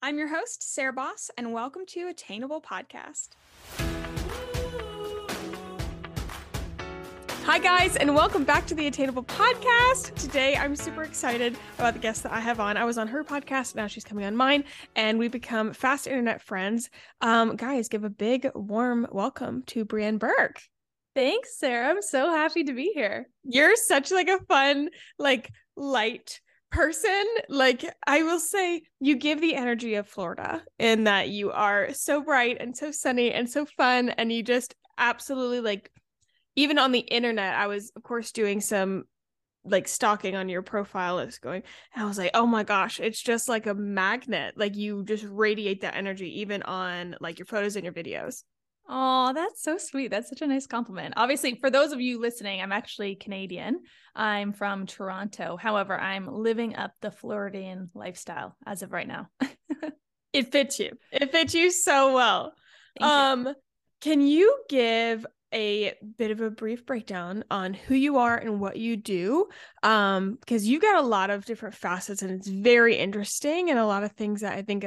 I'm your host, Sarah Boss, and welcome to Attainable Podcast. Hi, guys, and welcome back to the Attainable Podcast. Today, I'm super excited about the guest that I have on. I was on her podcast, now she's coming on mine, and we become fast internet friends. Um, guys, give a big, warm welcome to Brienne Burke. Thanks, Sarah. I'm so happy to be here. You're such like a fun, like light person like i will say you give the energy of florida in that you are so bright and so sunny and so fun and you just absolutely like even on the internet i was of course doing some like stalking on your profile. Is going i was like oh my gosh it's just like a magnet. Like you just radiate that energy even on like your photos and your videos Oh, that's so sweet. That's such a nice compliment. Obviously, for those of you listening, I'm actually Canadian. I'm from Toronto. However, I'm living up the Floridian lifestyle as of right now. it fits you. It fits you so well. Thank um, you. can you give a bit of a brief breakdown on who you are and what you do um because you've got a lot of different facets and it's very interesting and a lot of things that i think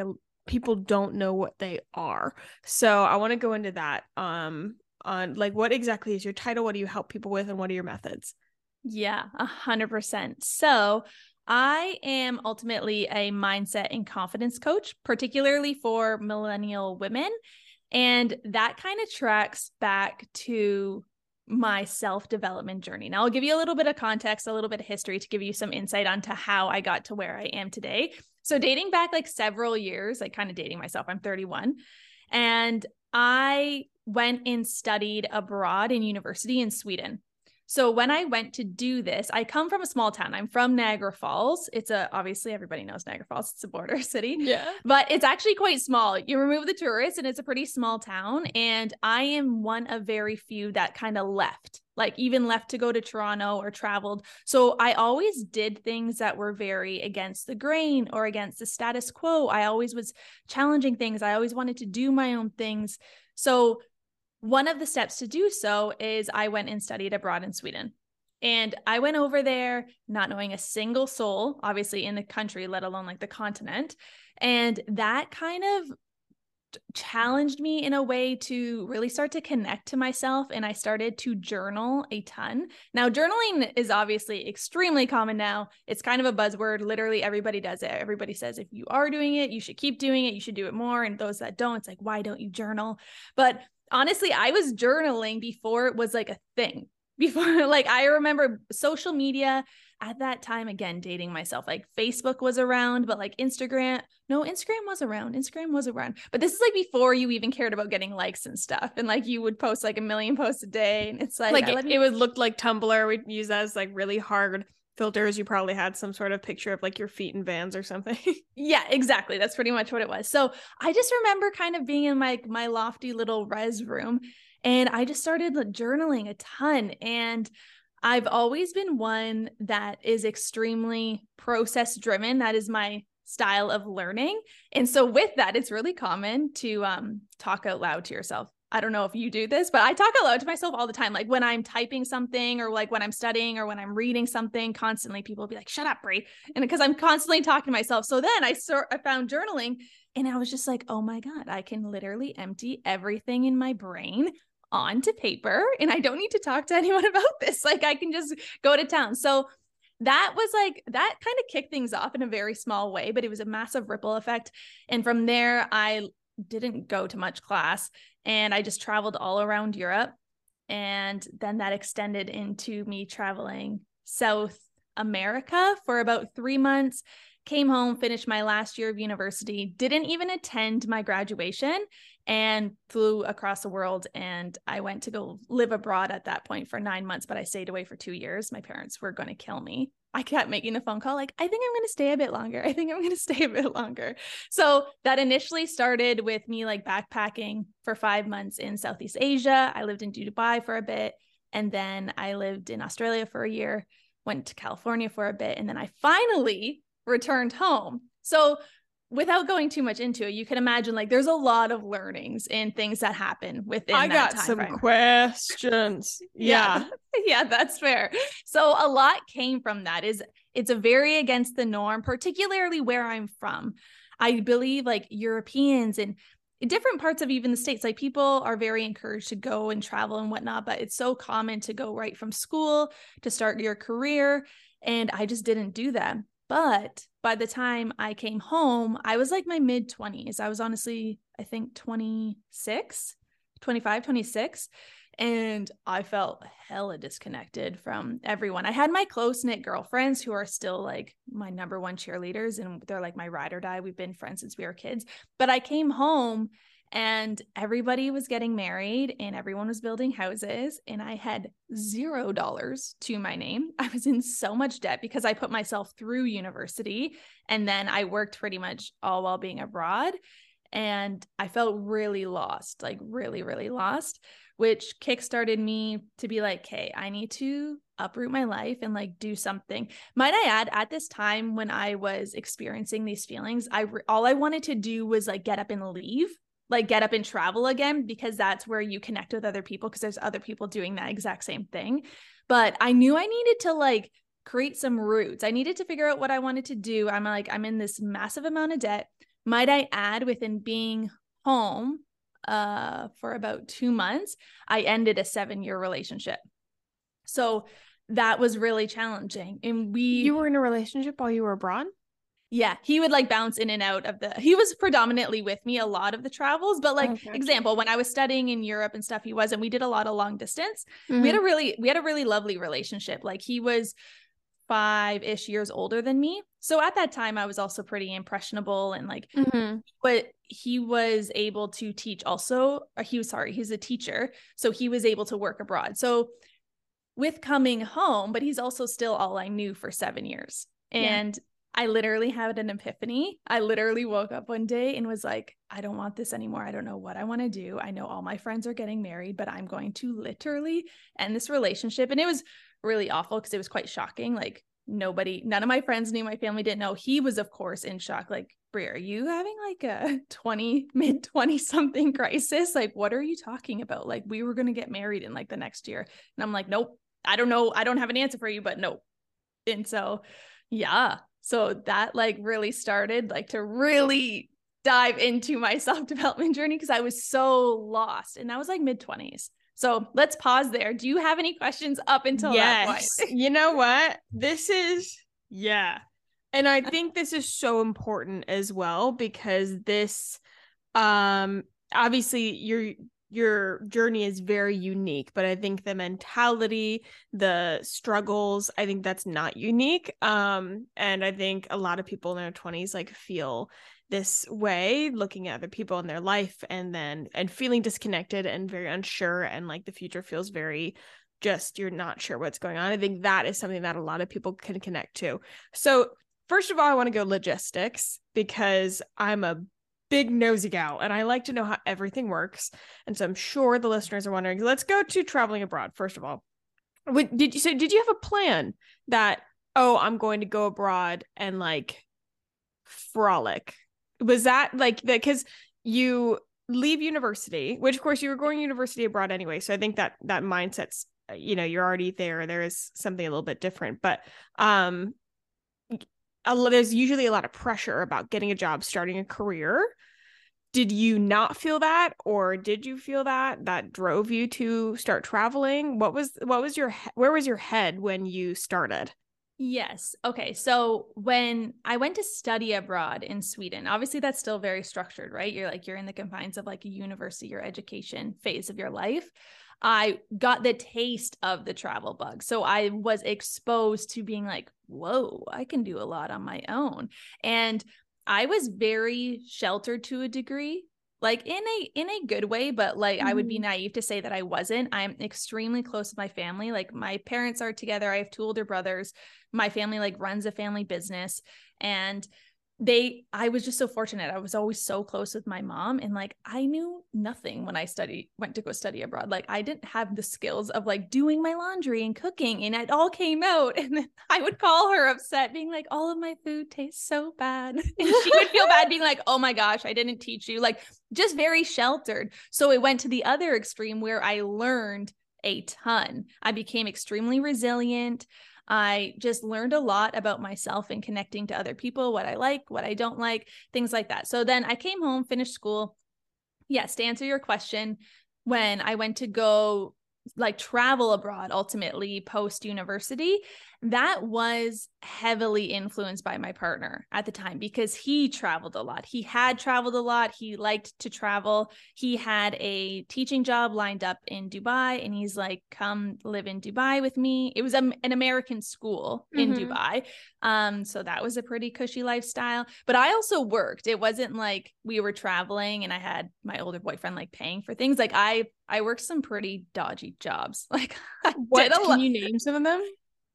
people don't know what they are. So I want to go into that um on like what exactly is your title, what do you help people with and what are your methods? Yeah, a hundred percent. So I am ultimately a mindset and confidence coach, particularly for millennial women. And that kind of tracks back to my self development journey. Now, I'll give you a little bit of context, a little bit of history to give you some insight onto how I got to where I am today. So, dating back like several years, like kind of dating myself, I'm 31, and I went and studied abroad in university in Sweden. So when I went to do this, I come from a small town. I'm from Niagara Falls. It's a obviously everybody knows Niagara Falls. It's a border city. Yeah. But it's actually quite small. You remove the tourists and it's a pretty small town and I am one of very few that kind of left. Like even left to go to Toronto or traveled. So I always did things that were very against the grain or against the status quo. I always was challenging things. I always wanted to do my own things. So one of the steps to do so is I went and studied abroad in Sweden. And I went over there not knowing a single soul, obviously in the country, let alone like the continent. And that kind of challenged me in a way to really start to connect to myself and I started to journal a ton. Now journaling is obviously extremely common now. It's kind of a buzzword. Literally everybody does it. Everybody says if you are doing it, you should keep doing it. You should do it more and those that don't, it's like why don't you journal? But honestly, I was journaling before it was like a thing. Before, like, I remember social media at that time, again, dating myself, like Facebook was around, but like Instagram, no, Instagram was around. Instagram was around. But this is like before you even cared about getting likes and stuff. And like you would post like a million posts a day. And it's like, like it, it would look like Tumblr. We'd use that as like really hard filters you probably had some sort of picture of like your feet in vans or something yeah exactly that's pretty much what it was so i just remember kind of being in my my lofty little res room and i just started journaling a ton and i've always been one that is extremely process driven that is my style of learning and so with that it's really common to um talk out loud to yourself I don't know if you do this, but I talk aloud to myself all the time. Like when I'm typing something or like when I'm studying or when I'm reading something, constantly people be like, shut up, Brie. And because I'm constantly talking to myself. So then I sort I found journaling and I was just like, oh my God, I can literally empty everything in my brain onto paper and I don't need to talk to anyone about this. Like I can just go to town. So that was like that kind of kicked things off in a very small way, but it was a massive ripple effect. And from there, I didn't go to much class and I just traveled all around Europe. And then that extended into me traveling South America for about three months. Came home, finished my last year of university, didn't even attend my graduation, and flew across the world. And I went to go live abroad at that point for nine months, but I stayed away for two years. My parents were going to kill me. I kept making the phone call, like, I think I'm going to stay a bit longer. I think I'm going to stay a bit longer. So that initially started with me like backpacking for five months in Southeast Asia. I lived in Dubai for a bit. And then I lived in Australia for a year, went to California for a bit. And then I finally returned home. So without going too much into it, you can imagine like there's a lot of learnings and things that happen within. I got some frame. questions. yeah. yeah. yeah, that's fair. So a lot came from that. Is it's a very against the norm, particularly where I'm from. I believe like Europeans and different parts of even the states like people are very encouraged to go and travel and whatnot but it's so common to go right from school to start your career and i just didn't do that but by the time i came home i was like my mid 20s i was honestly i think 26 25 26 and I felt hella disconnected from everyone. I had my close knit girlfriends who are still like my number one cheerleaders, and they're like my ride or die. We've been friends since we were kids. But I came home and everybody was getting married and everyone was building houses and i had zero dollars to my name i was in so much debt because i put myself through university and then i worked pretty much all while being abroad and i felt really lost like really really lost which kickstarted me to be like, okay, I need to uproot my life and like do something. Might I add, at this time when I was experiencing these feelings, I re- all I wanted to do was like get up and leave, like get up and travel again because that's where you connect with other people because there's other people doing that exact same thing. But I knew I needed to like create some roots. I needed to figure out what I wanted to do. I'm like I'm in this massive amount of debt. Might I add within being home uh, for about two months, I ended a seven year relationship. So that was really challenging. And we, you were in a relationship while you were abroad? Yeah, he would like bounce in and out of the. He was predominantly with me a lot of the travels, but like okay. example, when I was studying in Europe and stuff, he was, and We did a lot of long distance. Mm-hmm. We had mm-hmm. a really we had a really lovely relationship. Like he was five ish years older than me. So at that time, I was also pretty impressionable and like, mm-hmm. but he was able to teach also. he was sorry, he's a teacher. So he was able to work abroad. So with coming home, but he's also still all I knew for seven years. And yeah. I literally had an epiphany. I literally woke up one day and was like, I don't want this anymore. I don't know what I want to do. I know all my friends are getting married, but I'm going to literally end this relationship. And it was really awful because it was quite shocking. Like nobody, none of my friends knew, my family didn't know. He was, of course, in shock. Like, Brie, are you having like a 20, mid 20 something crisis? Like, what are you talking about? Like, we were going to get married in like the next year. And I'm like, nope, I don't know. I don't have an answer for you, but nope. And so, yeah. So that like really started like to really dive into my self development journey because I was so lost. And that was like mid 20s. So let's pause there. Do you have any questions up until yes. that point? you know what? This is, yeah. And I think this is so important as well because this, um, obviously your your journey is very unique but i think the mentality the struggles i think that's not unique um and i think a lot of people in their 20s like feel this way looking at other people in their life and then and feeling disconnected and very unsure and like the future feels very just you're not sure what's going on. I think that is something that a lot of people can connect to. So first of all i want to go logistics because i'm a big nosy gal and i like to know how everything works. And so i'm sure the listeners are wondering let's go to traveling abroad first of all. Did you say did you have a plan that oh i'm going to go abroad and like frolic? Was that like that because you leave university which of course you were going university abroad anyway so i think that that mindset's you know you're already there there is something a little bit different but um there's usually a lot of pressure about getting a job starting a career did you not feel that or did you feel that that drove you to start traveling what was what was your where was your head when you started Yes. Okay. So when I went to study abroad in Sweden, obviously that's still very structured, right? You're like, you're in the confines of like a university or education phase of your life. I got the taste of the travel bug. So I was exposed to being like, whoa, I can do a lot on my own. And I was very sheltered to a degree like in a in a good way but like mm-hmm. i would be mm-hmm. naive to say that i wasn't i'm extremely close with my family like my parents are together i have two older brothers my family like runs a family business and they i was just so fortunate. I was always so close with my mom and like i knew nothing when i studied went to go study abroad. Like i didn't have the skills of like doing my laundry and cooking and it all came out and i would call her upset being like all of my food tastes so bad. And she would feel bad being like oh my gosh i didn't teach you like just very sheltered. So it went to the other extreme where i learned a ton. I became extremely resilient I just learned a lot about myself and connecting to other people, what I like, what I don't like, things like that. So then I came home, finished school. Yes, to answer your question, when I went to go like travel abroad ultimately post university that was heavily influenced by my partner at the time because he traveled a lot. He had traveled a lot. He liked to travel. He had a teaching job lined up in Dubai and he's like, come live in Dubai with me. It was an American school in mm-hmm. Dubai. Um, so that was a pretty cushy lifestyle. But I also worked. It wasn't like we were traveling and I had my older boyfriend like paying for things. Like I I worked some pretty dodgy jobs. Like I what did a can you name some of them?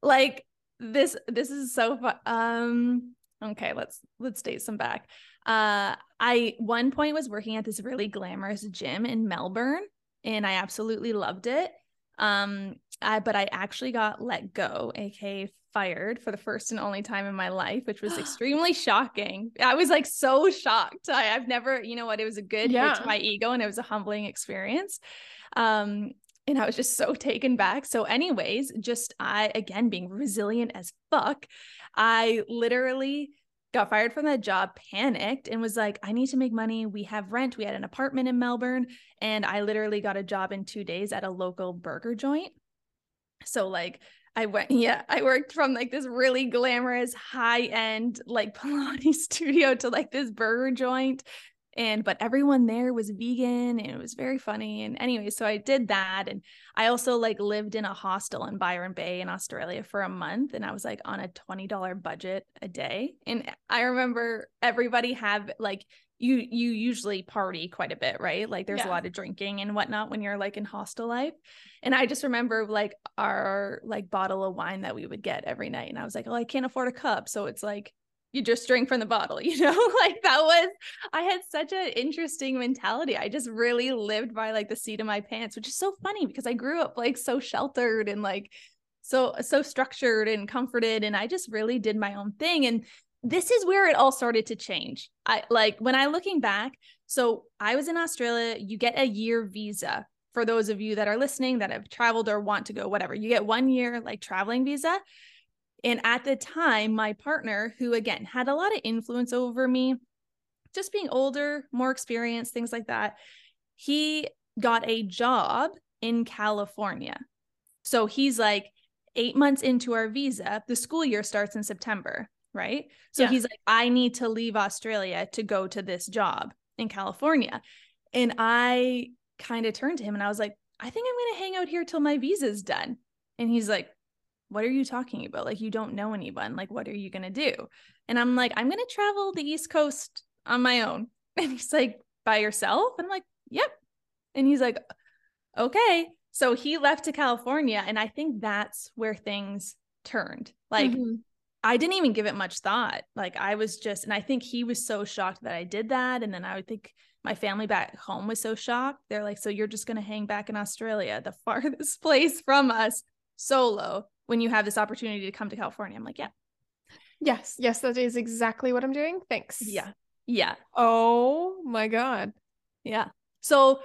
Like this this is so fun um okay let's let's date some back. Uh i one point was working at this really glamorous gym in melbourne and i absolutely loved it. Um I, but i actually got let go aka fired for the first and only time in my life which was extremely shocking. I was like so shocked. I, have never you know what it was a good yeah. hit to my ego and it was a humbling experience. Um and I was just so taken back. So, anyways, just I again being resilient as fuck, I literally got fired from that job, panicked, and was like, I need to make money. We have rent. We had an apartment in Melbourne, and I literally got a job in two days at a local burger joint. So, like, I went, yeah, I worked from like this really glamorous, high end, like Pilates studio to like this burger joint and but everyone there was vegan and it was very funny and anyway so i did that and i also like lived in a hostel in byron bay in australia for a month and i was like on a $20 budget a day and i remember everybody have like you you usually party quite a bit right like there's yeah. a lot of drinking and whatnot when you're like in hostel life and i just remember like our like bottle of wine that we would get every night and i was like oh i can't afford a cup so it's like you just drink from the bottle, you know? like that was I had such an interesting mentality. I just really lived by like the seat of my pants, which is so funny because I grew up like so sheltered and like so so structured and comforted and I just really did my own thing and this is where it all started to change. I like when I looking back, so I was in Australia, you get a year visa for those of you that are listening that have traveled or want to go whatever. You get 1 year like traveling visa and at the time, my partner, who again had a lot of influence over me, just being older, more experienced, things like that, he got a job in California. So he's like eight months into our visa. The school year starts in September, right? So yeah. he's like, I need to leave Australia to go to this job in California. And I kind of turned to him and I was like, I think I'm going to hang out here till my visa's done. And he's like, what are you talking about? Like, you don't know anyone. Like, what are you going to do? And I'm like, I'm going to travel the East Coast on my own. And he's like, by yourself? And I'm like, yep. And he's like, okay. So he left to California. And I think that's where things turned. Like, mm-hmm. I didn't even give it much thought. Like, I was just, and I think he was so shocked that I did that. And then I would think my family back home was so shocked. They're like, so you're just going to hang back in Australia, the farthest place from us, solo when you have this opportunity to come to California. I'm like, yeah. Yes, yes, that is exactly what I'm doing. Thanks. Yeah. Yeah. Oh my God. Yeah. So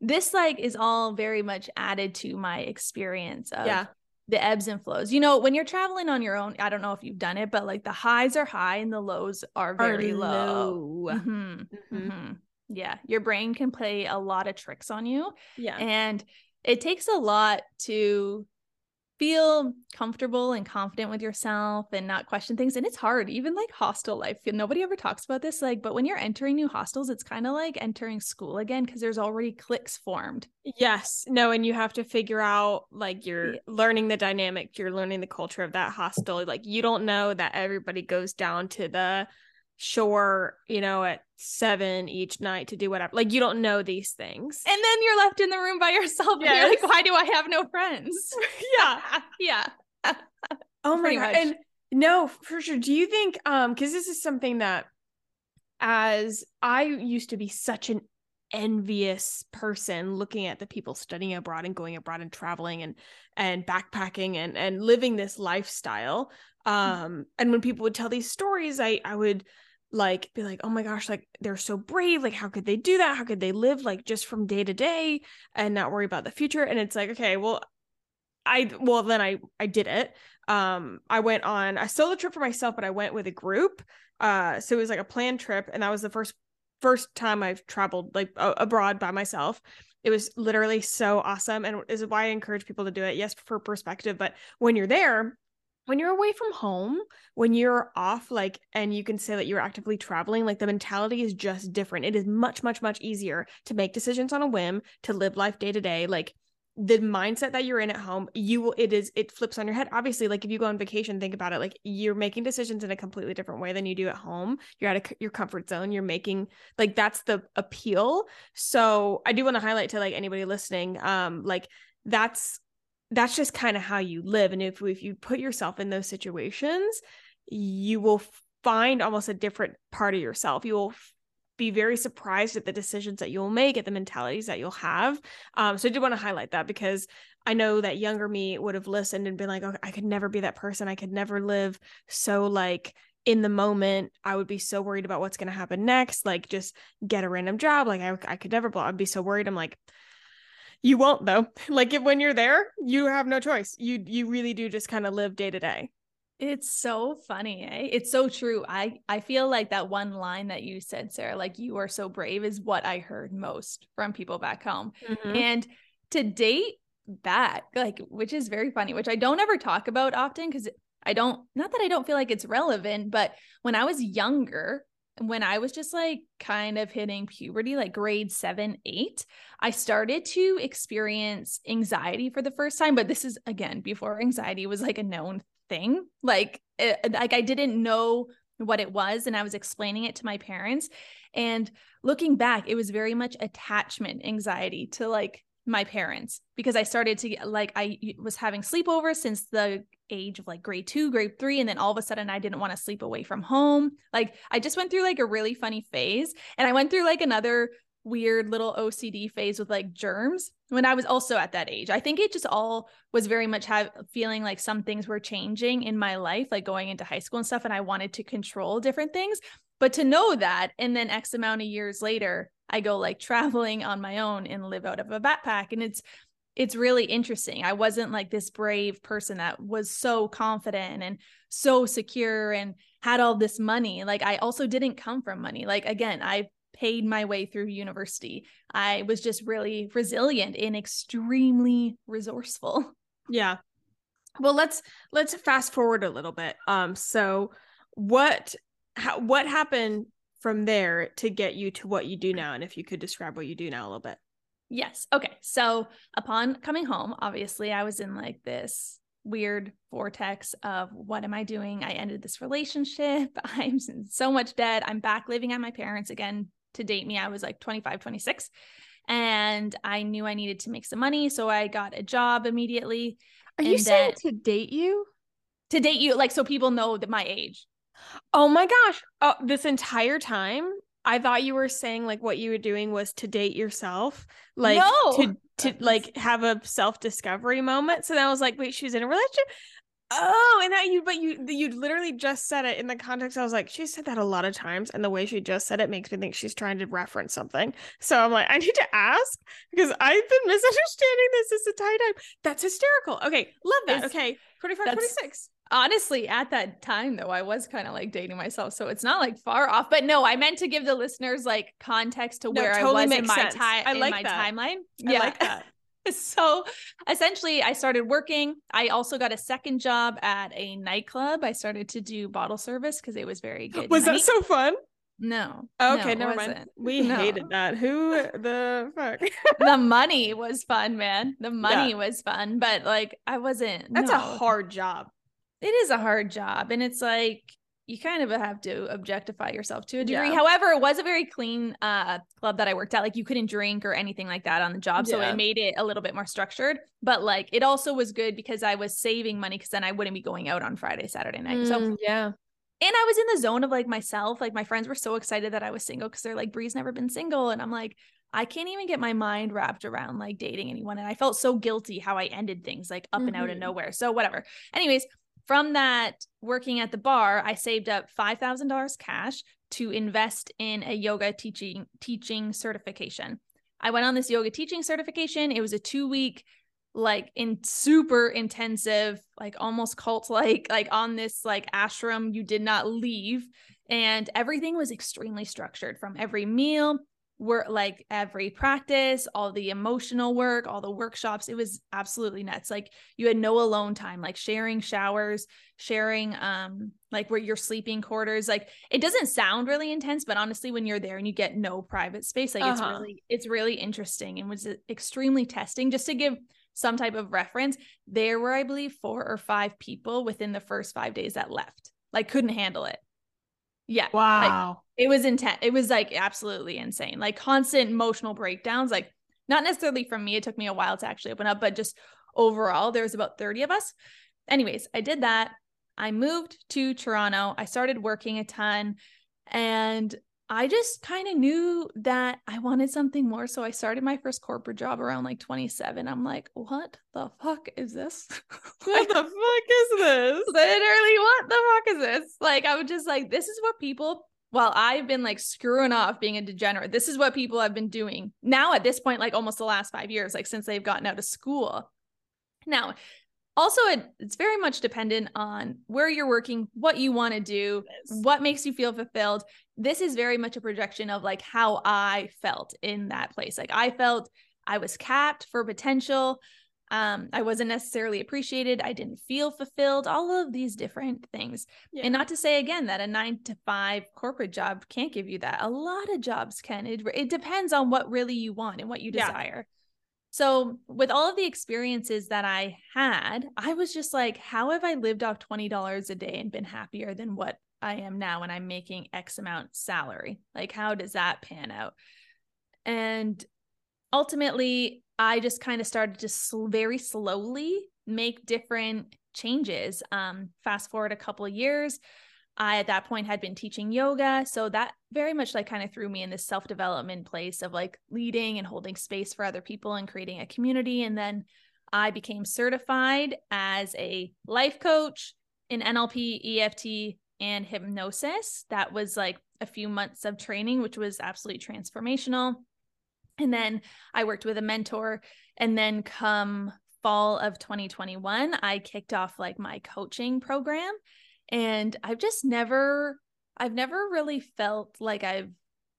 this like is all very much added to my experience of yeah. the ebbs and flows. You know, when you're traveling on your own, I don't know if you've done it, but like the highs are high and the lows are very are low. low. Mm-hmm. Mm-hmm. Mm-hmm. Yeah. Your brain can play a lot of tricks on you. Yeah. And it takes a lot to feel comfortable and confident with yourself and not question things and it's hard even like hostel life nobody ever talks about this like but when you're entering new hostels it's kind of like entering school again because there's already cliques formed yes no and you have to figure out like you're yeah. learning the dynamic you're learning the culture of that hostel like you don't know that everybody goes down to the shore, you know, at seven each night to do whatever. Like you don't know these things. And then you're left in the room by yourself. Yes. And you're like, why do I have no friends? yeah. yeah. oh my god. And no, for sure. Do you think um because this is something that as I used to be such an envious person looking at the people studying abroad and going abroad and traveling and and backpacking and and living this lifestyle mm. um and when people would tell these stories i i would like be like oh my gosh like they're so brave like how could they do that how could they live like just from day to day and not worry about the future and it's like okay well I well then I I did it um I went on I solo trip for myself, but I went with a group. Uh so it was like a planned trip and that was the first first time I've traveled like a- abroad by myself. It was literally so awesome and is why I encourage people to do it. Yes, for perspective, but when you're there, when you're away from home, when you're off, like, and you can say that you're actively traveling, like the mentality is just different. It is much, much, much easier to make decisions on a whim, to live life day to day. Like, the mindset that you're in at home, you will, it is, it flips on your head. Obviously, like if you go on vacation, think about it. Like you're making decisions in a completely different way than you do at home. You're out of your comfort zone. You're making, like, that's the appeal. So I do want to highlight to like anybody listening, um, like, that's that's just kind of how you live and if if you put yourself in those situations you will find almost a different part of yourself. You will be very surprised at the decisions that you'll make at the mentalities that you'll have. Um, so i did want to highlight that because i know that younger me would have listened and been like oh, i could never be that person. I could never live so like in the moment. I would be so worried about what's going to happen next like just get a random job. Like i, I could never i'd be so worried. I'm like you won't though. Like if, when you're there, you have no choice. You you really do just kind of live day to day. It's so funny, eh? It's so true. I I feel like that one line that you said, Sarah, like you are so brave is what I heard most from people back home. Mm-hmm. And to date that, like which is very funny, which I don't ever talk about often cuz I don't not that I don't feel like it's relevant, but when I was younger, when I was just like kind of hitting puberty, like grade seven, eight, I started to experience anxiety for the first time. But this is again before anxiety was like a known thing. Like, it, eh, like I didn't know what it was, and I was explaining it to my parents. And looking back, it was very much attachment anxiety to like my parents because I started to get like I was having sleepovers since the age of like grade 2, grade 3 and then all of a sudden I didn't want to sleep away from home. Like I just went through like a really funny phase and I went through like another weird little OCD phase with like germs when I was also at that age. I think it just all was very much have feeling like some things were changing in my life like going into high school and stuff and I wanted to control different things. But to know that and then X amount of years later I go like traveling on my own and live out of a backpack. And it's, it's really interesting. I wasn't like this brave person that was so confident and so secure and had all this money. Like I also didn't come from money. Like again, I paid my way through university. I was just really resilient and extremely resourceful. Yeah. Well, let's let's fast forward a little bit. Um so what how, what happened from there to get you to what you do now and if you could describe what you do now a little bit. Yes. Okay. So upon coming home obviously i was in like this weird vortex of what am i doing? I ended this relationship. I'm in so much debt. I'm back living at my parents again. To date me i was like 25 26 and i knew i needed to make some money so i got a job immediately. Are you saying to date you? To date you like so people know that my age Oh my gosh. Oh, this entire time I thought you were saying like what you were doing was to date yourself, like no. to to like have a self-discovery moment. So then I was like, wait, she's in a relationship. Oh, and that you but you you literally just said it in the context. I was like, she said that a lot of times, and the way she just said it makes me think she's trying to reference something. So I'm like, I need to ask because I've been misunderstanding this this entire time. That's hysterical. Okay, love that. It's, okay, 25, 26 honestly at that time though i was kind of like dating myself so it's not like far off but no i meant to give the listeners like context to no, where totally i was in my time i like my that. timeline I yeah like that so essentially i started working i also got a second job at a nightclub i started to do bottle service because it was very good was money. that so fun no. Oh, okay, no, never mind. We no. hated that. Who the fuck? the money was fun, man. The money yeah. was fun, but like I wasn't. That's no. a hard job it is a hard job and it's like you kind of have to objectify yourself to a degree. Yeah. However, it was a very clean uh, club that I worked at. Like you couldn't drink or anything like that on the job. So it made it a little bit more structured. But like it also was good because I was saving money because then I wouldn't be going out on Friday, Saturday night. Mm, so yeah. And I was in the zone of like myself. Like my friends were so excited that I was single because they're like, Bree's never been single. And I'm like, I can't even get my mind wrapped around like dating anyone. And I felt so guilty how I ended things like up mm-hmm. and out of mm-hmm. nowhere. So whatever. Anyways, from that working at the bar, I saved up $5,000 cash to invest in a yoga teaching teaching certification. I went on this yoga teaching certification. It was a 2 week like in super intensive, like almost cult like, like on this like ashram you did not leave. And everything was extremely structured from every meal work like every practice all the emotional work all the workshops it was absolutely nuts. Like you had no alone time like sharing showers sharing um like where your sleeping quarters like it doesn't sound really intense but honestly when you're there and you get no private space like uh-huh. it's really it's really interesting and was extremely testing. Just to give some type of reference there were i believe four or five people within the first 5 days that left like couldn't handle it yeah. Wow. Like, it was intense. It was like absolutely insane. Like constant emotional breakdowns. Like not necessarily from me. It took me a while to actually open up, but just overall, there was about 30 of us. Anyways, I did that. I moved to Toronto. I started working a ton and I just kind of knew that I wanted something more. So I started my first corporate job around like 27. I'm like, what the fuck is this? what the fuck is this? Literally, what the fuck is this? Like, I was just like, this is what people, while I've been like screwing off being a degenerate, this is what people have been doing now at this point, like almost the last five years, like since they've gotten out of school. Now, also it, it's very much dependent on where you're working what you want to do what makes you feel fulfilled. This is very much a projection of like how i felt in that place. Like i felt i was capped for potential. Um i wasn't necessarily appreciated. I didn't feel fulfilled. All of these different things. Yeah. and not to say again that a 9 to 5 corporate job can't give you that. A lot of jobs can. It, it depends on what really you want and what you desire. yeah. So, with all of the experiences that I had, I was just like, how have I lived off $20 a day and been happier than what I am now when I'm making X amount salary? Like, how does that pan out? And ultimately, I just kind of started to sl- very slowly make different changes. Um, fast forward a couple of years, I at that point had been teaching yoga. So that very much like kind of threw me in this self development place of like leading and holding space for other people and creating a community. And then I became certified as a life coach in NLP, EFT, and hypnosis. That was like a few months of training, which was absolutely transformational. And then I worked with a mentor. And then come fall of 2021, I kicked off like my coaching program and I've just never I've never really felt like I've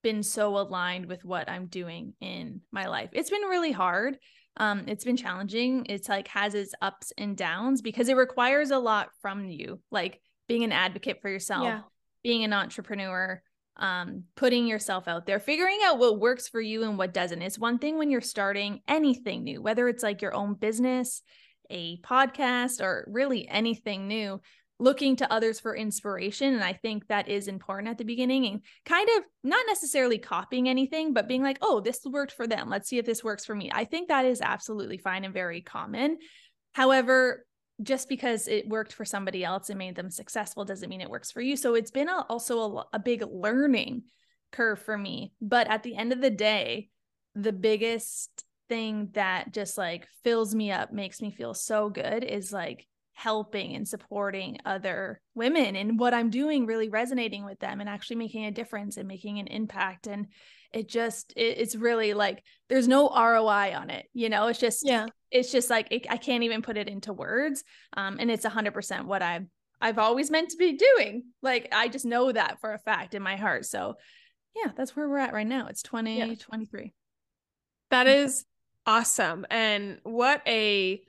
been so aligned with what I'm doing in my life. It's been really hard. Um, it's been challenging. It's like has its ups and downs because it requires a lot from you, like being an advocate for yourself, yeah. being an entrepreneur, um, putting yourself out there, figuring out what works for you and what doesn't. It's one thing when you're starting anything new, whether it's like your own business, a podcast, or really anything new looking to others for inspiration and i think that is important at the beginning and kind of not necessarily copying anything but being like oh this worked for them. Let's see if this works for me. I think that is absolutely fine and very common. However just because it worked for somebody else and made them successful doesn't mean it works for you. So it's been a, also a, a big learning curve for me. But at the end of the day the biggest thing that just like fills me up makes me feel so good is like helping and supporting other women. And what I'm doing really resonating with them and actually making a difference and making an impact. And it just it, it's really like there's no ROI on it you know? It's just yeah. it's just like it, I can't even put it into words. Um and it's 100% what I've I've always meant to be doing. Like I just know that for a fact in my heart. So yeah that's where we're at right now. It's 2023 yeah. that is awesome. And what a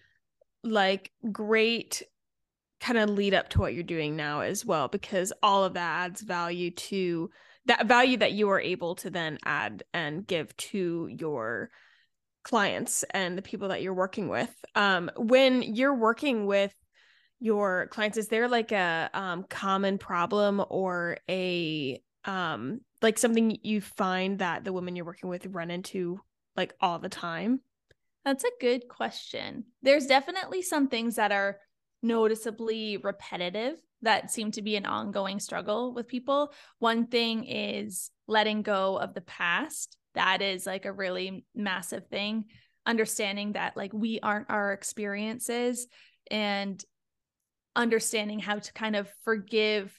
like great kind of lead up to what you're doing now as well because all of that adds value to that value that you are able to then add and give to your clients and the people that you're working with. Um when you're working with your clients is there like a um common problem or a um like something you find that the women you're working with run into like all the time that's a good question. There's definitely some things that are noticeably repetitive that seem to be an ongoing struggle with people. One thing is letting go of the past. That is like a really massive thing. Understanding that like we aren't our experiences and understanding how to kind of forgive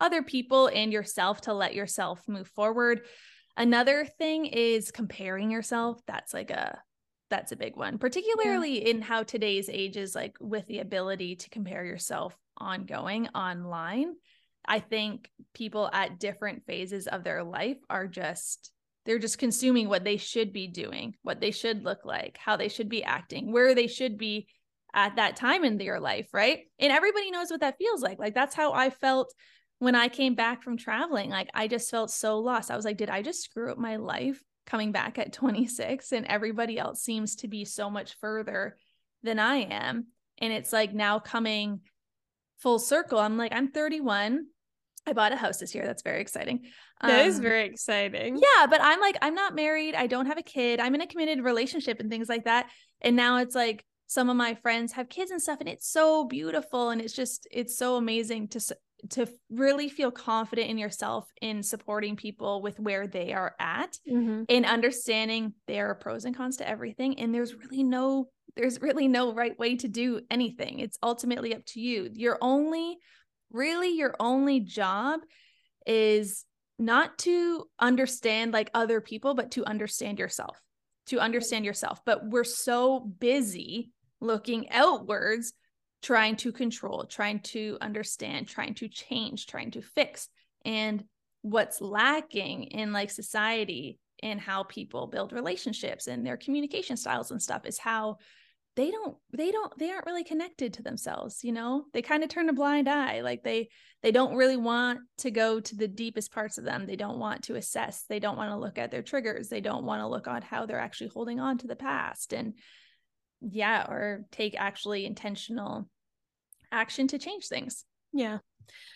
other people and yourself to let yourself move forward. Another thing is comparing yourself. That's like a that's a big one, particularly yeah. in how today's age is like with the ability to compare yourself ongoing online. I think people at different phases of their life are just they're just consuming what they should be doing, what they should look like, how they should be acting, where they should be at that time in their life, right? And everybody knows what that feels like. Like that's how I felt when I came back from traveling. Like I just felt so lost. I was like, did I just screw up my life coming back at 26 and everybody else seems to be so much further than I am? And it's like now coming full circle. I'm like, I'm 31. I bought a house this year. That's very exciting. That um, is very exciting. Yeah, but I'm like, I'm not married. I don't have a kid. I'm in a committed relationship and things like that. And now it's like some of my friends have kids and stuff, and it's so beautiful. And it's just, it's so amazing to to really feel confident in yourself in supporting people with where they are at mm-hmm. and understanding there are pros and cons to everything and there's really no there's really no right way to do anything. It's ultimately up to you. Your only really your only job is not to understand like other people but to understand yourself to understand yourself. But we're so busy looking outwards trying to control trying to understand trying to change trying to fix. And what's lacking in like society and how people build relationships and their communication styles and stuff is how they don't they don't they aren't really connected to themselves you know? They kind of turn a blind eye like they they don't really want to go to the deepest parts of them. They don't want to assess. They don't want to look at their triggers. They don't want to look at how they're actually holding on to the past and yeah or take actually intentional action to change things. Yeah.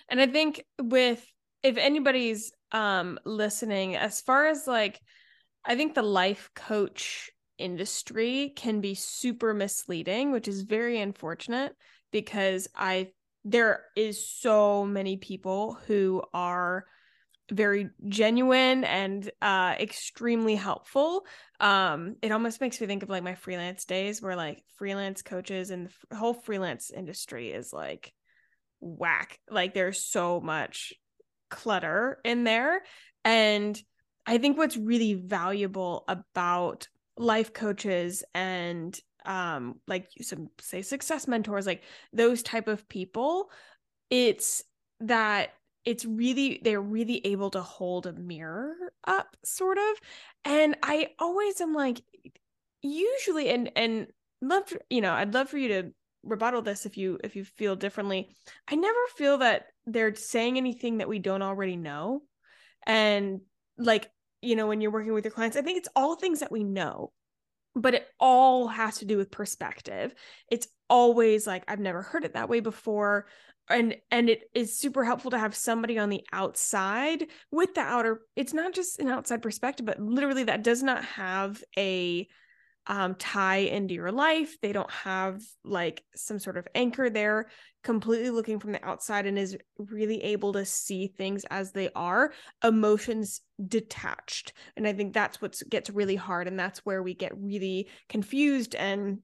And i think with if anybody's um listening as far as like i think the life coach industry can be super misleading, which is very unfortunate because I there is so many people who are very genuine and uh extremely helpful. Um it almost makes me think of like my freelance days where like freelance coaches and the whole freelance industry is like whack. Like there's so much clutter in there. And i think what's really valuable about life coaches and um like some say success mentors like those type of people it's that it's really they're really able to hold a mirror up sort of and i always am like usually and and love you know i'd love for you to rebuttal this if you if you feel differently. I never feel that they're saying anything that we don't already know and like you know when you're working with your clients i think it's all things that we know but it all has to do with perspective. It's always like i've never heard it that way before and and it is super helpful to have somebody on the outside with the outer it's not just an outside perspective but literally that does not have a um, tie into your life. They don't have like some sort of anchor there, completely looking from the outside and is really able to see things as they are, emotions detached. And I think that's what gets really hard. And that's where we get really confused and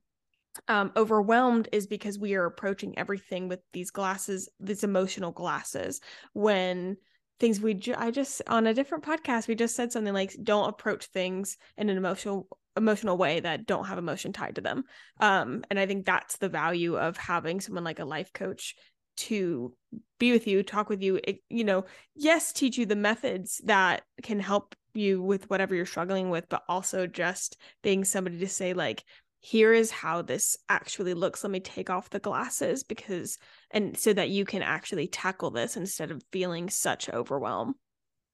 um, overwhelmed is because we are approaching everything with these glasses, these emotional glasses, when things we ju- I just on a different podcast we just said something like don't approach things in an emotional emotional way that don't have emotion tied to them. Um and i think that's the value of having someone like a life coach to be with you talk with you. You know yes teach you the methods that can help you with whatever you're struggling with but also just being somebody to say like here is how this actually looks. Let me take off the glasses because and so that you can actually tackle this instead of feeling such overwhelm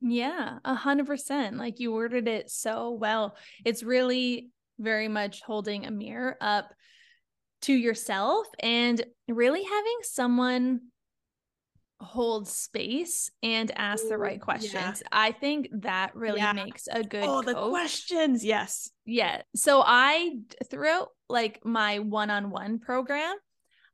yeah, a hundred percent. Like you worded it so well. It's really very much holding a mirror up to yourself and really having someone hold space and ask the right questions. Yeah. I think that really yeah. makes a good Oh, coach. the questions. Yes. Yeah. So I throughout like my one-on-one program,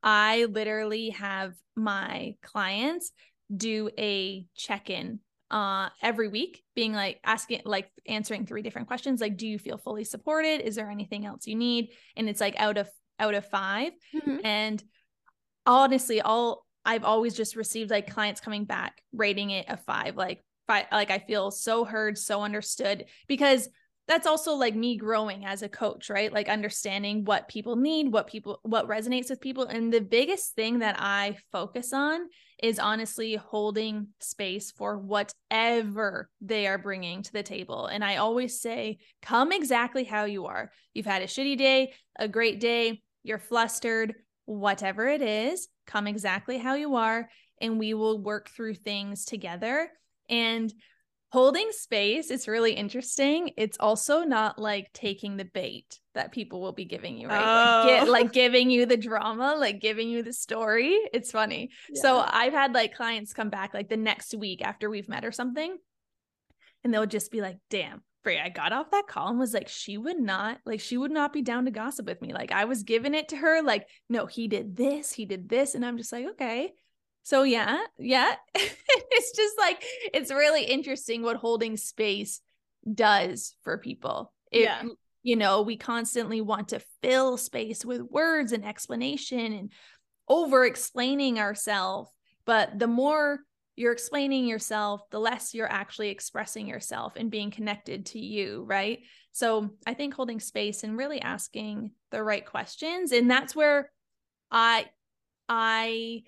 I literally have my clients do a check-in uh, every week, being like asking, like answering three different questions. Like, do you feel fully supported? Is there anything else you need? And it's like out of out of 5 mm-hmm. And honestly, all I've always just received like clients coming back rating it a five, like five, like I feel so heard, so understood because that's also like me growing as a coach, right? Like understanding what people need, what people what resonates with people. And the biggest thing that I focus on is honestly holding space for whatever they are bringing to the table. And I always say, come exactly how you are. You've had a shitty day, a great day, you're flustered, whatever it is, come exactly how you are and we will work through things together. And holding space is really interesting. It's also not like taking the bait that people will be giving you, right? Oh. Like, get, oh. like, giving you the drama, like giving you the story. It's funny. Yeah. So I've had like clients come back like the next week after we've met or something, and they'll just be like, damn. Bray, I got off that call and was like, she would not, like, she would not be down to gossip with me. Like, I was giving it to her, like, no, he did this, he did this. And I'm just like, okay. So yeah, yeah. it's just like it's really interesting what holding space does for people. It, yeah. You know, we constantly want to fill space with words and explanation and over explaining ourselves. But the more you're explaining yourself, the less you're actually expressing yourself and being connected to you, right? So I think holding space and really asking the right questions. And that's where I I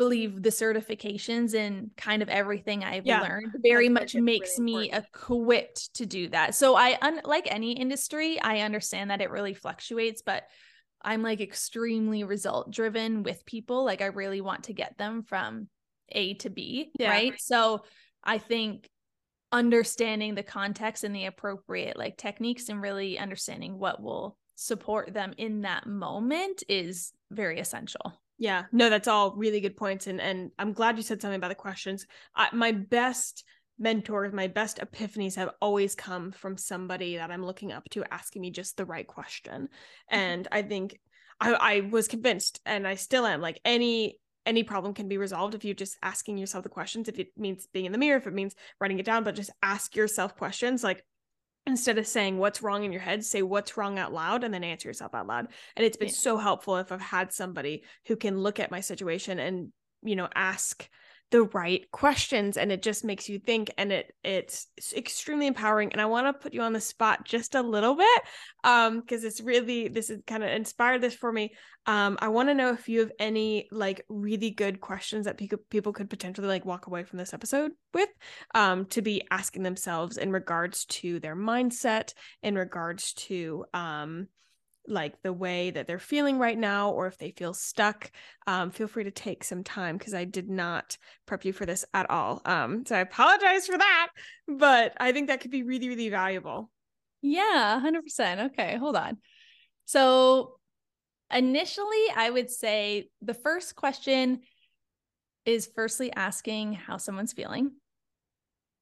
believe the certifications and kind of everything I've yeah, learned very much makes really me equipped to do that. So I un- like any industry, I understand that it really fluctuates, but I'm like extremely result driven with people. Like I really want to get them from A to B, yeah. right? So I think understanding the context and the appropriate like techniques and really understanding what will support them in that moment is very essential. Yeah, no, that's all really good points, and and I'm glad you said something about the questions. I, my best mentors, my best epiphanies have always come from somebody that I'm looking up to asking me just the right question, mm-hmm. and I think I, I was convinced, and I still am. Like any any problem can be resolved if you're just asking yourself the questions. If it means being in the mirror, if it means writing it down, but just ask yourself questions like instead of saying what's wrong in your head say what's wrong out loud and then answer yourself out loud and it's been yeah. so helpful if i've had somebody who can look at my situation and you know ask the right questions and it just makes you think and it it's extremely empowering and i want to put you on the spot just a little bit um because it's really this is kind of inspired this for me. Um i want to know if you have any like really good questions that people people could potentially like walk away from this episode with um to be asking themselves in regards to their mindset in regards to um like the way that they're feeling right now or if they feel stuck um, feel free to take some time because i did not prep you for this at all. Um, so i apologize for that but i think that could be really really valuable. Yeah 100% okay hold on. So initially i would say the first question is firstly asking how someone's feeling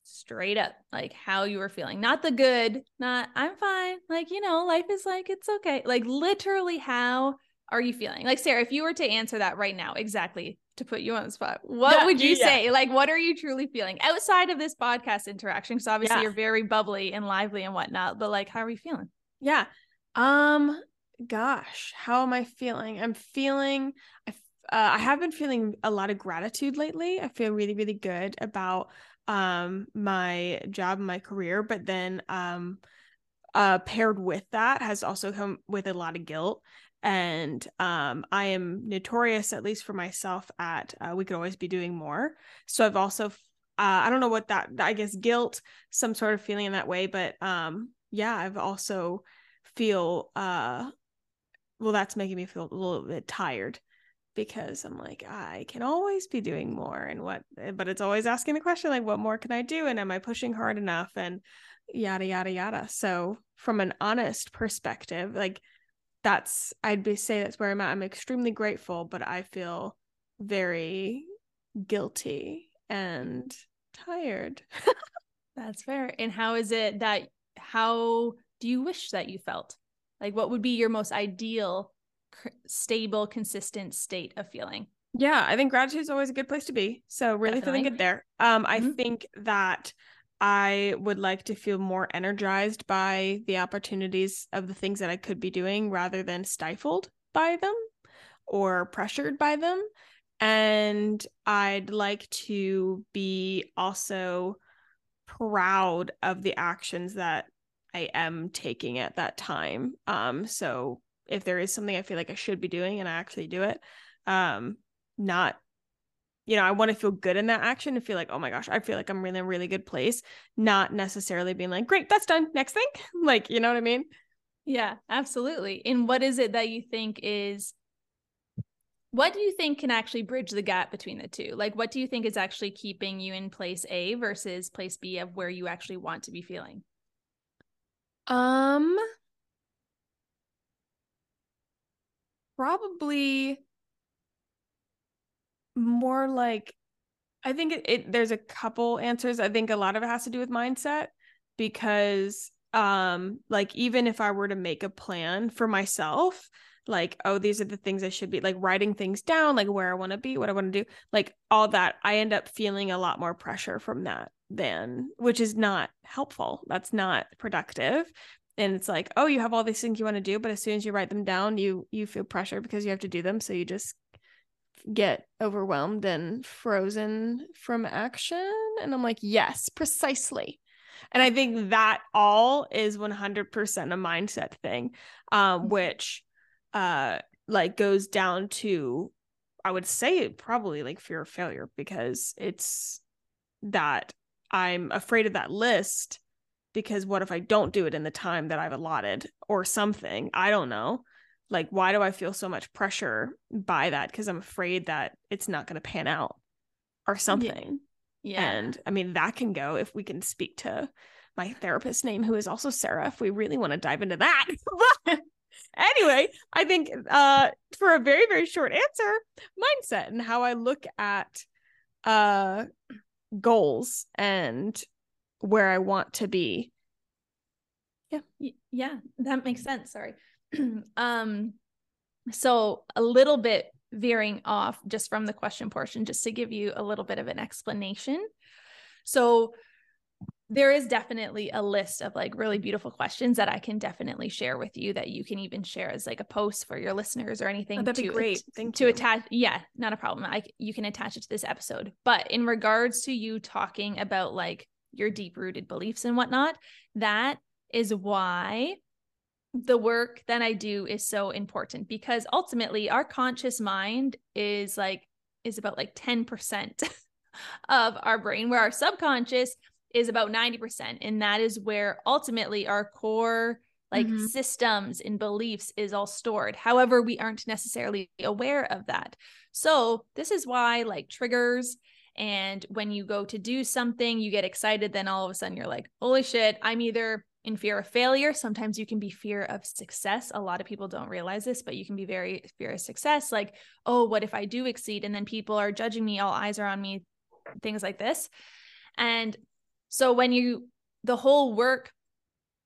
straight up like how you were feeling. Not the good not i'm fine like you know life is like it's okay. Like literally how are you feeling? Like sarah if you were to answer that right now exactly to put you on the spot what yeah, would you yeah. say? Like what are you truly feeling outside of this podcast interaction? Because obviously yeah. you're very bubbly and lively and whatnot but like how are you feeling? Yeah um gosh how am i feeling? I'm feeling i uh, I have been feeling a lot of gratitude lately. I feel really, really good about um my job my career but then um uh paired with that has also come with a lot of guilt. And um i am notorious at least for myself at uh, we could always be doing more. So i've also uh i don't know what that i guess guilt some sort of feeling in that way but um yeah i've also feel uh well that's making me feel a little bit tired because I'm like, I can always be doing more. And what, eh, but it's always asking the question, like, what more can I do? And am I pushing hard enough? And yada, yada, yada. So, from an honest perspective, like, that's, I'd be say that's where I'm at. I'm extremely grateful, but I feel very guilty and tired. that's fair. And how is it that, how do you wish that you felt? Like, what would be your most ideal stable, consistent state of feeling. Yeah, I think gratitude is always a good place to be. So really Definitely. feeling good there. Um, I mm-hmm. think that I would like to feel more energized by the opportunities of the things that I could be doing rather than stifled by them or pressured by them. And I'd like to be also proud of the actions that I am taking at that time. Um, so if there is something I feel like I should be doing and I actually do it, um, not, you know, I want to feel good in that action and feel like, oh my gosh, I feel like I'm really in a really good place, not necessarily being like, great, that's done. Next thing. like, you know what I mean? Yeah, absolutely. And what is it that you think is what do you think can actually bridge the gap between the two? Like, what do you think is actually keeping you in place A versus place B of where you actually want to be feeling? Um, probably more like I think it, it, there's a couple answers. I think a lot of it has to do with mindset because um like even if I were to make a plan for myself, like oh these are the things I should be like writing things down like where I want to be, what I want to do, like all that I end up feeling a lot more pressure from that than which is not helpful. That's not productive and it's like oh you have all these things you want to do but as soon as you write them down you you feel pressure because you have to do them so you just get overwhelmed and frozen from action and i'm like yes precisely and i think that all is 100% a mindset thing um mm-hmm. which uh like goes down to i would say probably like fear of failure because it's that i'm afraid of that list because what if I don't do it in the time that I've allotted or something? I don't know. Like, why do I feel so much pressure by that? Because I'm afraid that it's not going to pan out or something. Yeah. yeah. And I mean, that can go if we can speak to my therapist's name, who is also Sarah, if we really want to dive into that. anyway, I think uh, for a very, very short answer, mindset and how I look at uh, goals and where I want to be. Yeah. Yeah, that makes sense. Sorry. um so a little bit veering off just from the question portion just to give you a little bit of an explanation. So there is definitely a list of like really beautiful questions that I can definitely share with you that you can even share as like a post for your listeners or anything. Oh, that'd to, be great. Thank to you. attach. Yeah, not a problem. I you can attach it to this episode. But in regards to you talking about like your deep rooted beliefs and whatnot. That is why the work that I do is so important because ultimately our conscious mind is like is about like 10% of our brain where our subconscious is about 90% and that is where ultimately our core like mm-hmm. systems and beliefs is all stored. However, we aren't necessarily aware of that. So, this is why like triggers and when you go to do something, you get excited, then all of a sudden you're like, holy shit, I'm either in fear of failure. Sometimes you can be fear of success. A lot of people don't realize this, but you can be very fear of success. Like, oh, what if I do exceed? And then people are judging me, all eyes are on me, things like this. And so when you, the whole work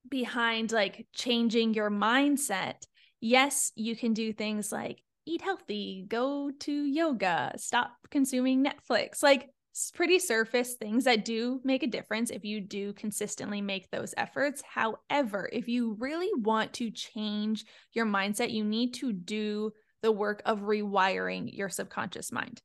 behind like changing your mindset, yes, you can do things like eat healthy, go to yoga, stop consuming Netflix. Like pretty surface things that do make a difference if you do consistently make those efforts. However, if you really want to change your mindset, you need to do the work of rewiring your subconscious mind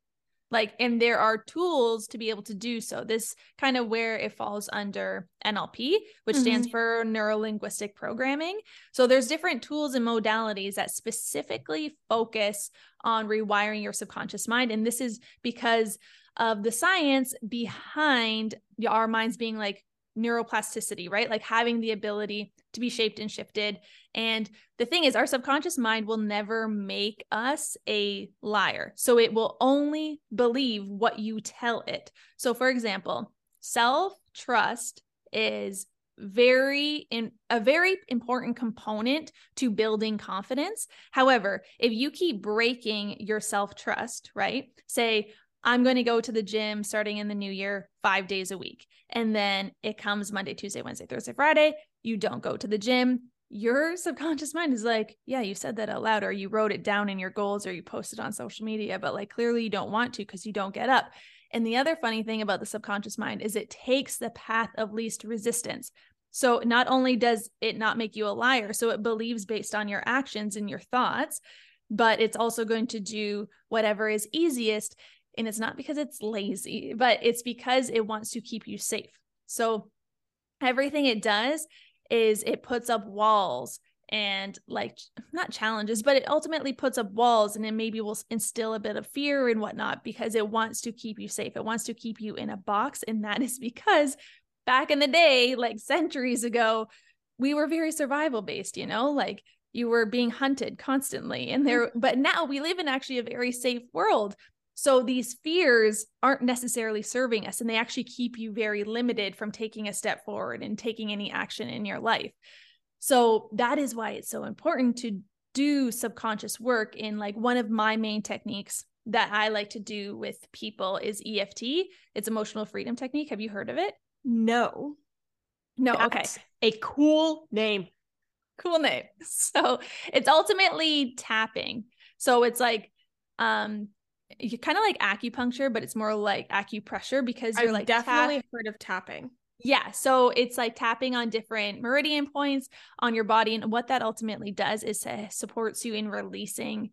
like and there are tools to be able to do so. This kind of where it falls under nlp which mm-hmm. stands for neuro linguistic programming. So there's different tools and modalities that specifically focus on rewiring your subconscious mind. And this is because of the science behind our minds being like neuroplasticity, right? Like having the ability to be shaped and shifted. And the thing is, our subconscious mind will never make us a liar. So it will only believe what you tell it. So, for example, self trust is very in a very important component to building confidence. However, if you keep breaking your self trust, right? Say, I'm going to go to the gym starting in the new year five days a week. And then it comes Monday, Tuesday, Wednesday, Thursday, Friday. You don't go to the gym. Your subconscious mind is like, yeah, you said that out loud, or you wrote it down in your goals, or you posted on social media, but like clearly you don't want to because you don't get up. And the other funny thing about the subconscious mind is it takes the path of least resistance. So not only does it not make you a liar, so it believes based on your actions and your thoughts, but it's also going to do whatever is easiest and it's not because it's lazy, but it's because it wants to keep you safe. So everything it does is it puts up walls and like not challenges, but it ultimately puts up walls and then maybe will instill a bit of fear and whatnot because it wants to keep you safe. It wants to keep you in a box. And that is because back in the day, like centuries ago, we were very survival based, you know, like you were being hunted constantly. And there, mm-hmm. but now we live in actually a very safe world. So these fears aren't necessarily serving us and they actually keep you very limited from taking a step forward and taking any action in your life. So that is why it's so important to do subconscious work in like one of my main techniques that I like to do with people is EFT. It's emotional freedom technique. Have you heard of it? No. No, That's okay. A cool name. Cool name. So, it's ultimately tapping. So, it's like um you kind of like acupuncture, but it's more like acupressure because you're I've like definitely tap- heard of tapping. Yeah. So it's like tapping on different meridian points on your body. And what that ultimately does is to supports you in releasing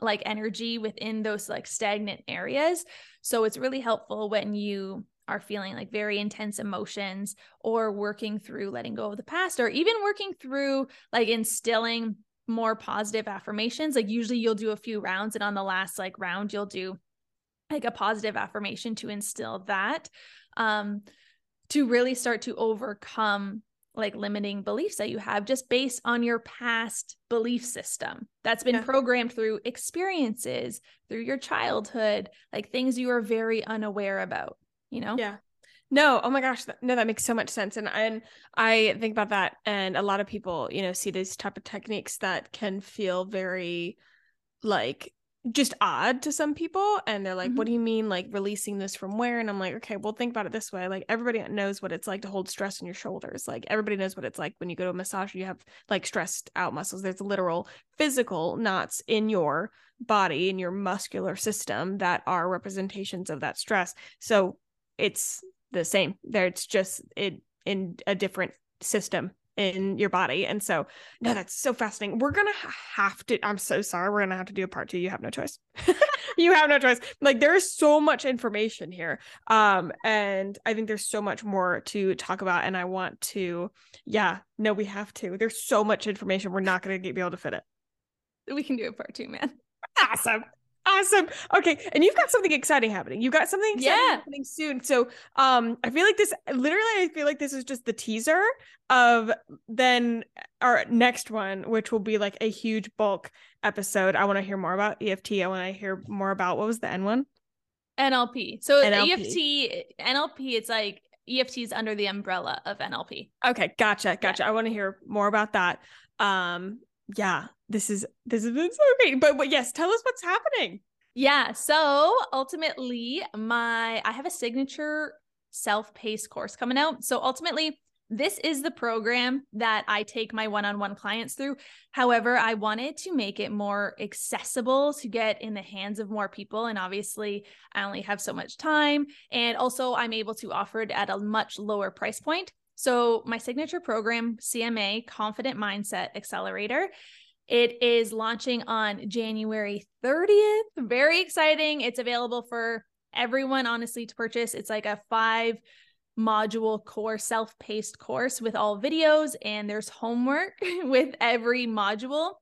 like energy within those like stagnant areas. So it's really helpful when you are feeling like very intense emotions or working through letting go of the past or even working through like instilling more positive affirmations. Like usually you'll do a few rounds and on the last like round you'll do like a positive affirmation to instill that. Um to really start to overcome like limiting beliefs that you have just based on your past belief system that's been yeah. programmed through experiences through your childhood like things you are very unaware about you know yeah no oh my gosh no that makes so much sense and and i think about that and a lot of people you know see these type of techniques that can feel very like just odd to some people and they're like mm-hmm. what do you mean like releasing this from where and i'm like okay well think about it this way like everybody knows what it's like to hold stress in your shoulders like everybody knows what it's like when you go to a massage you have like stressed out muscles there's literal physical knots in your body in your muscular system that are representations of that stress so it's the same there it's just it in a different system in your body. And so, no, that's so fascinating. We're going to have to, I'm so sorry. We're going to have to do a part two. You have no choice. you have no choice. Like there's so much information here. Um, and I think there's so much more to talk about. And I want to, yeah, no, we have to. There's so much information. We're not going to be able to fit it. We can do a part two, man. Awesome. Awesome. Okay. And you've got something exciting happening. You've got something yeah. happening soon. So um I feel like this literally I feel like this is just the teaser of then our next one, which will be like a huge bulk episode. I want to hear more about EFT. I want to hear more about what was the N one? NLP. So NLP. EFT NLP, it's like EFT is under the umbrella of NLP. Okay, gotcha, gotcha. Yeah. I want to hear more about that. Um, yeah, this is this has been so great. But, but yes, tell us what's happening. Yeah. So ultimately, my I have a signature self-paced course coming out. So ultimately, this is the program that I take my one-on-one clients through. However, I wanted to make it more accessible to get in the hands of more people and obviously, I only have so much time and also I'm able to offer it at a much lower price point. So, my signature program, CMA Confident Mindset Accelerator, it is launching on January 30th. Very exciting. It's available for everyone, honestly, to purchase. It's like a five module course, self paced course with all videos, and there's homework with every module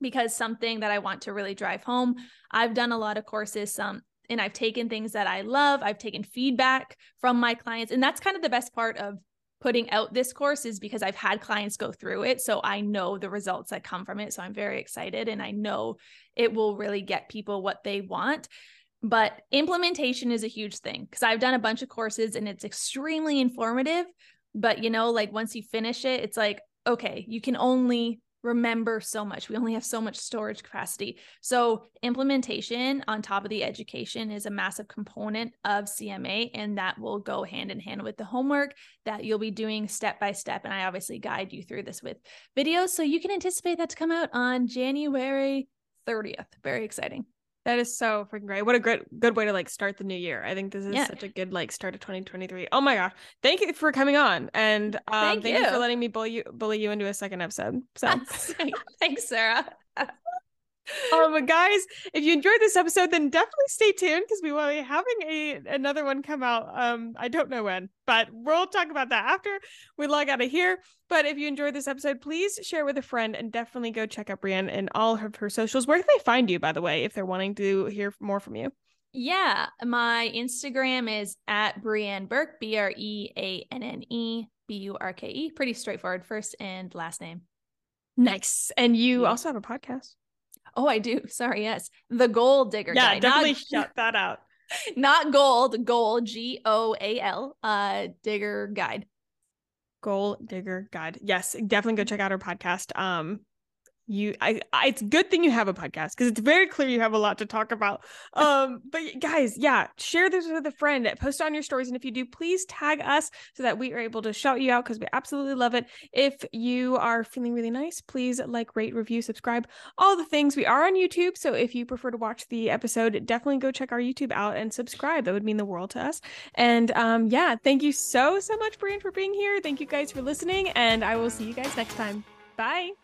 because something that I want to really drive home. I've done a lot of courses, some and I've taken things that I love. I've taken feedback from my clients. And that's kind of the best part of putting out this course is because I've had clients go through it. So I know the results that come from it. So I'm very excited and I know it will really get people what they want. But implementation is a huge thing because I've done a bunch of courses and it's extremely informative. But, you know, like once you finish it, it's like, okay, you can only remember so much. We only have so much storage capacity. So, implementation on top of the education is a massive component of CMA, and that will go hand in hand with the homework that you'll be doing step by step. And I obviously guide you through this with videos. So, you can anticipate that to come out on January 30th. Very exciting. That is so freaking great. What a great good way to like start the new year. I think this is yeah. such a good like start of 2023. Oh my gosh. Thank you for coming on. And um thank, thank you. you. for letting me bully you bully you into a second episode. So thanks, Sarah. um guys if you enjoyed this episode then definitely stay tuned because we will be having a another one come out um i don't know when but we'll talk about that after we log out of here. But if you enjoyed this episode please share with a friend and definitely go check out Breanne and all of her socials. Where can they find you by the way if they're wanting to hear more from you? Yeah my instagram is at Breanne burke b-r-e-a-n-n-e b-u-r-k-e pretty straightforward first and last name. Nice. And you yeah. also have a podcast Oh, I do. Sorry. Yes. The gold Digger. Yeah, guide. definitely not, shout that out. Not gold, goal, G O A L, uh, digger guide. Goal digger guide. Yes, definitely go check out our podcast. Um, you I, I, it's good thing you have a podcast because it's very clear you have a lot to talk about. Um but guys yeah share this with a friend post on your stories and if you do please tag us so that we are able to shout you out because we absolutely love it. If you are feeling really nice please like rate review subscribe all the things. We are on youtube so if you prefer to watch the episode definitely go check our youtube out and subscribe. That would mean the world to us. And um yeah thank you so so much Breanne for being here. Thank you guys for listening and i will see you guys next time. Bye Bye.